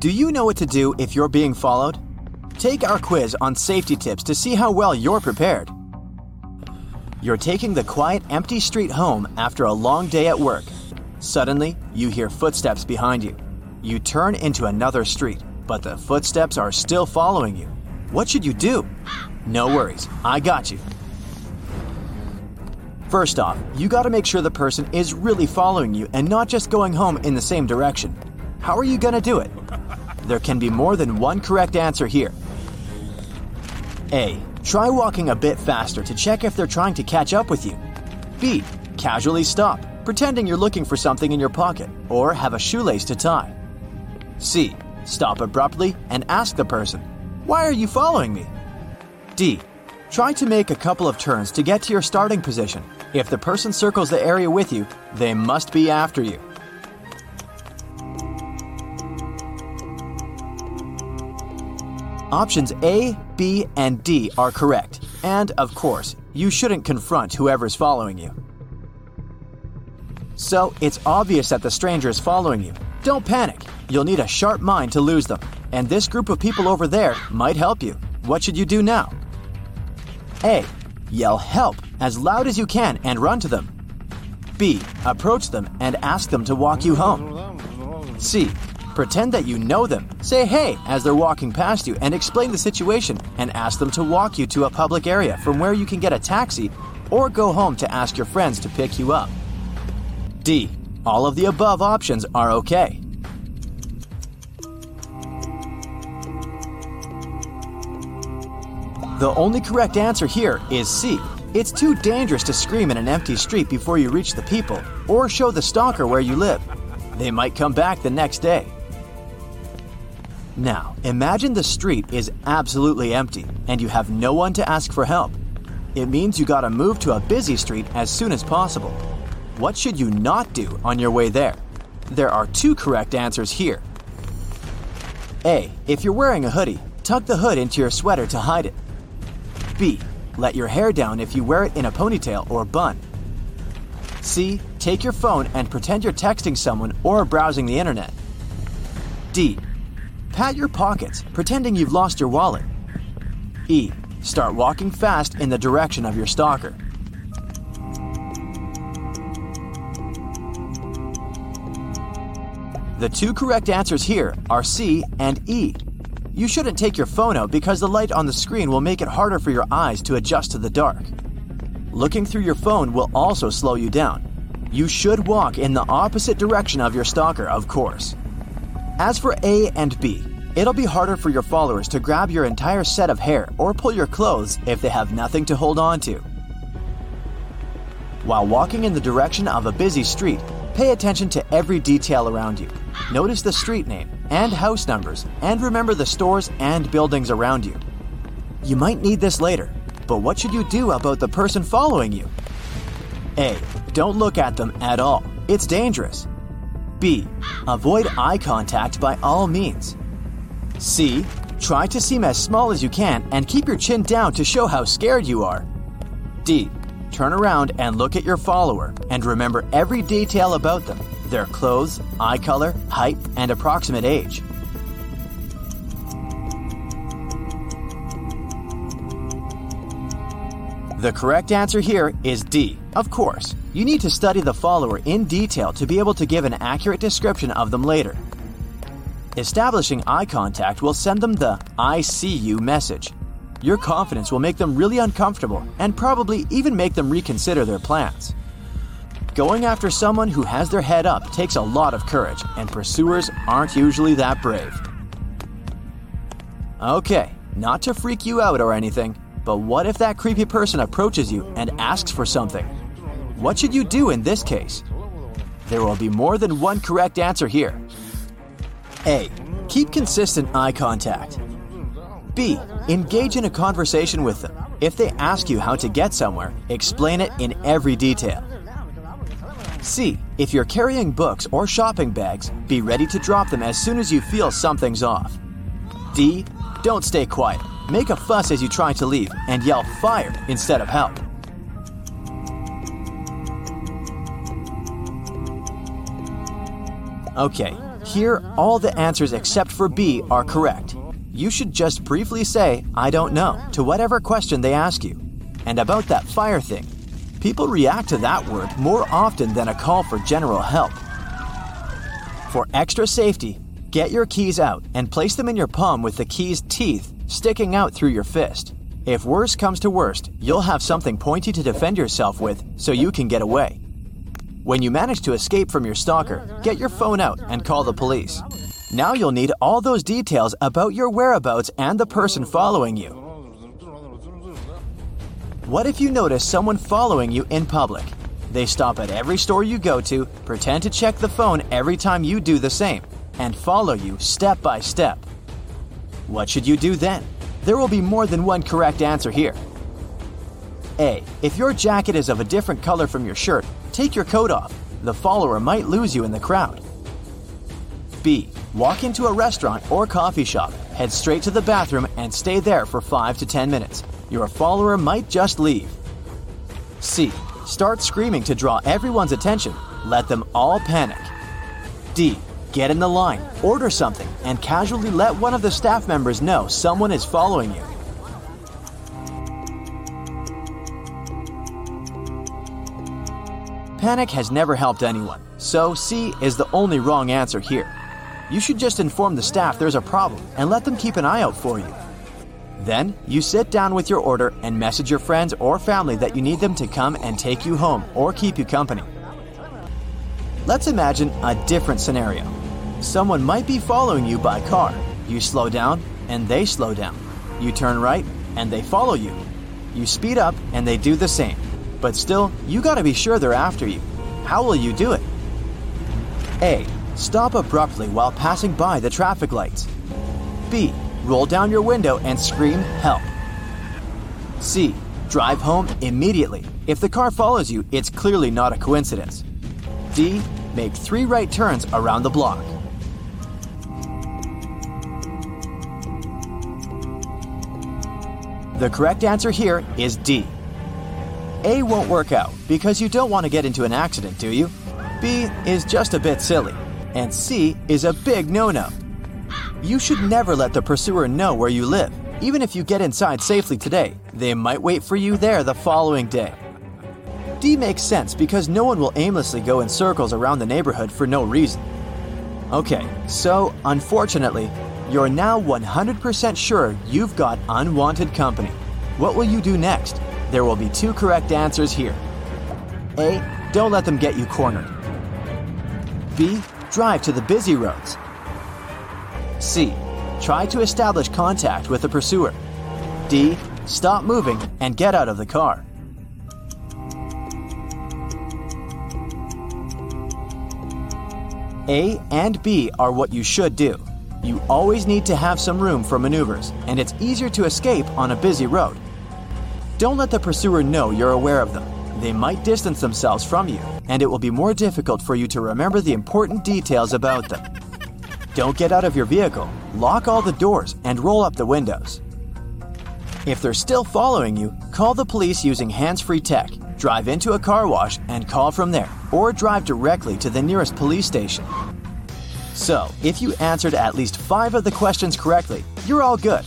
Do you know what to do if you're being followed? Take our quiz on safety tips to see how well you're prepared. You're taking the quiet, empty street home after a long day at work. Suddenly, you hear footsteps behind you. You turn into another street, but the footsteps are still following you. What should you do? No worries, I got you. First off, you gotta make sure the person is really following you and not just going home in the same direction. How are you gonna do it? There can be more than one correct answer here. A. Try walking a bit faster to check if they're trying to catch up with you. B. Casually stop, pretending you're looking for something in your pocket, or have a shoelace to tie. C. Stop abruptly and ask the person, Why are you following me? D. Try to make a couple of turns to get to your starting position. If the person circles the area with you, they must be after you. Options A, B, and D are correct. And, of course, you shouldn't confront whoever's following you. So, it's obvious that the stranger is following you. Don't panic. You'll need a sharp mind to lose them. And this group of people over there might help you. What should you do now? A. Yell help as loud as you can and run to them. B. Approach them and ask them to walk you home. C. Pretend that you know them. Say hey as they're walking past you and explain the situation and ask them to walk you to a public area from where you can get a taxi or go home to ask your friends to pick you up. D. All of the above options are okay. The only correct answer here is C. It's too dangerous to scream in an empty street before you reach the people or show the stalker where you live. They might come back the next day. Now, imagine the street is absolutely empty and you have no one to ask for help. It means you gotta move to a busy street as soon as possible. What should you not do on your way there? There are two correct answers here. A. If you're wearing a hoodie, tuck the hood into your sweater to hide it. B. Let your hair down if you wear it in a ponytail or bun. C. Take your phone and pretend you're texting someone or browsing the internet. D. Pat your pockets, pretending you've lost your wallet. E. Start walking fast in the direction of your stalker. The two correct answers here are C and E. You shouldn't take your phone out because the light on the screen will make it harder for your eyes to adjust to the dark. Looking through your phone will also slow you down. You should walk in the opposite direction of your stalker, of course. As for A and B, it'll be harder for your followers to grab your entire set of hair or pull your clothes if they have nothing to hold on to. While walking in the direction of a busy street, pay attention to every detail around you. Notice the street name and house numbers, and remember the stores and buildings around you. You might need this later, but what should you do about the person following you? A. Don't look at them at all. It's dangerous. B. Avoid eye contact by all means. C. Try to seem as small as you can and keep your chin down to show how scared you are. D. Turn around and look at your follower and remember every detail about them their clothes, eye color, height, and approximate age. The correct answer here is D. Of course, you need to study the follower in detail to be able to give an accurate description of them later. Establishing eye contact will send them the I see you message. Your confidence will make them really uncomfortable and probably even make them reconsider their plans. Going after someone who has their head up takes a lot of courage, and pursuers aren't usually that brave. Okay, not to freak you out or anything, but what if that creepy person approaches you and asks for something? What should you do in this case? There will be more than one correct answer here. A. Keep consistent eye contact. B. Engage in a conversation with them. If they ask you how to get somewhere, explain it in every detail. C. If you're carrying books or shopping bags, be ready to drop them as soon as you feel something's off. D. Don't stay quiet. Make a fuss as you try to leave and yell fire instead of help. Okay, here all the answers except for B are correct. You should just briefly say, I don't know, to whatever question they ask you. And about that fire thing, people react to that word more often than a call for general help. For extra safety, get your keys out and place them in your palm with the key's teeth sticking out through your fist. If worst comes to worst, you'll have something pointy to defend yourself with so you can get away. When you manage to escape from your stalker, get your phone out and call the police. Now you'll need all those details about your whereabouts and the person following you. What if you notice someone following you in public? They stop at every store you go to, pretend to check the phone every time you do the same, and follow you step by step. What should you do then? There will be more than one correct answer here. A. If your jacket is of a different color from your shirt, take your coat off. The follower might lose you in the crowd. B. Walk into a restaurant or coffee shop, head straight to the bathroom, and stay there for 5 to 10 minutes. Your follower might just leave. C. Start screaming to draw everyone's attention. Let them all panic. D. Get in the line, order something, and casually let one of the staff members know someone is following you. Panic has never helped anyone, so C is the only wrong answer here. You should just inform the staff there's a problem and let them keep an eye out for you. Then, you sit down with your order and message your friends or family that you need them to come and take you home or keep you company. Let's imagine a different scenario. Someone might be following you by car. You slow down and they slow down. You turn right and they follow you. You speed up and they do the same. But still, you gotta be sure they're after you. How will you do it? A. Stop abruptly while passing by the traffic lights. B. Roll down your window and scream, Help. C. Drive home immediately. If the car follows you, it's clearly not a coincidence. D. Make three right turns around the block. The correct answer here is D. A won't work out because you don't want to get into an accident, do you? B is just a bit silly. And C is a big no no. You should never let the pursuer know where you live. Even if you get inside safely today, they might wait for you there the following day. D makes sense because no one will aimlessly go in circles around the neighborhood for no reason. Okay, so unfortunately, you're now 100% sure you've got unwanted company. What will you do next? There will be two correct answers here. A. Don't let them get you cornered. B. Drive to the busy roads. C. Try to establish contact with the pursuer. D. Stop moving and get out of the car. A and B are what you should do. You always need to have some room for maneuvers, and it's easier to escape on a busy road. Don't let the pursuer know you're aware of them. They might distance themselves from you, and it will be more difficult for you to remember the important details about them. Don't get out of your vehicle, lock all the doors, and roll up the windows. If they're still following you, call the police using hands free tech, drive into a car wash, and call from there, or drive directly to the nearest police station. So, if you answered at least five of the questions correctly, you're all good.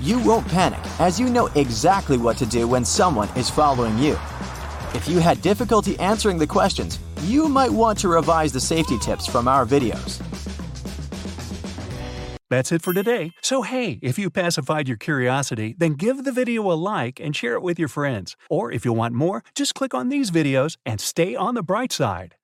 You won't panic, as you know exactly what to do when someone is following you. If you had difficulty answering the questions, you might want to revise the safety tips from our videos. That's it for today. So, hey, if you pacified your curiosity, then give the video a like and share it with your friends. Or if you want more, just click on these videos and stay on the bright side.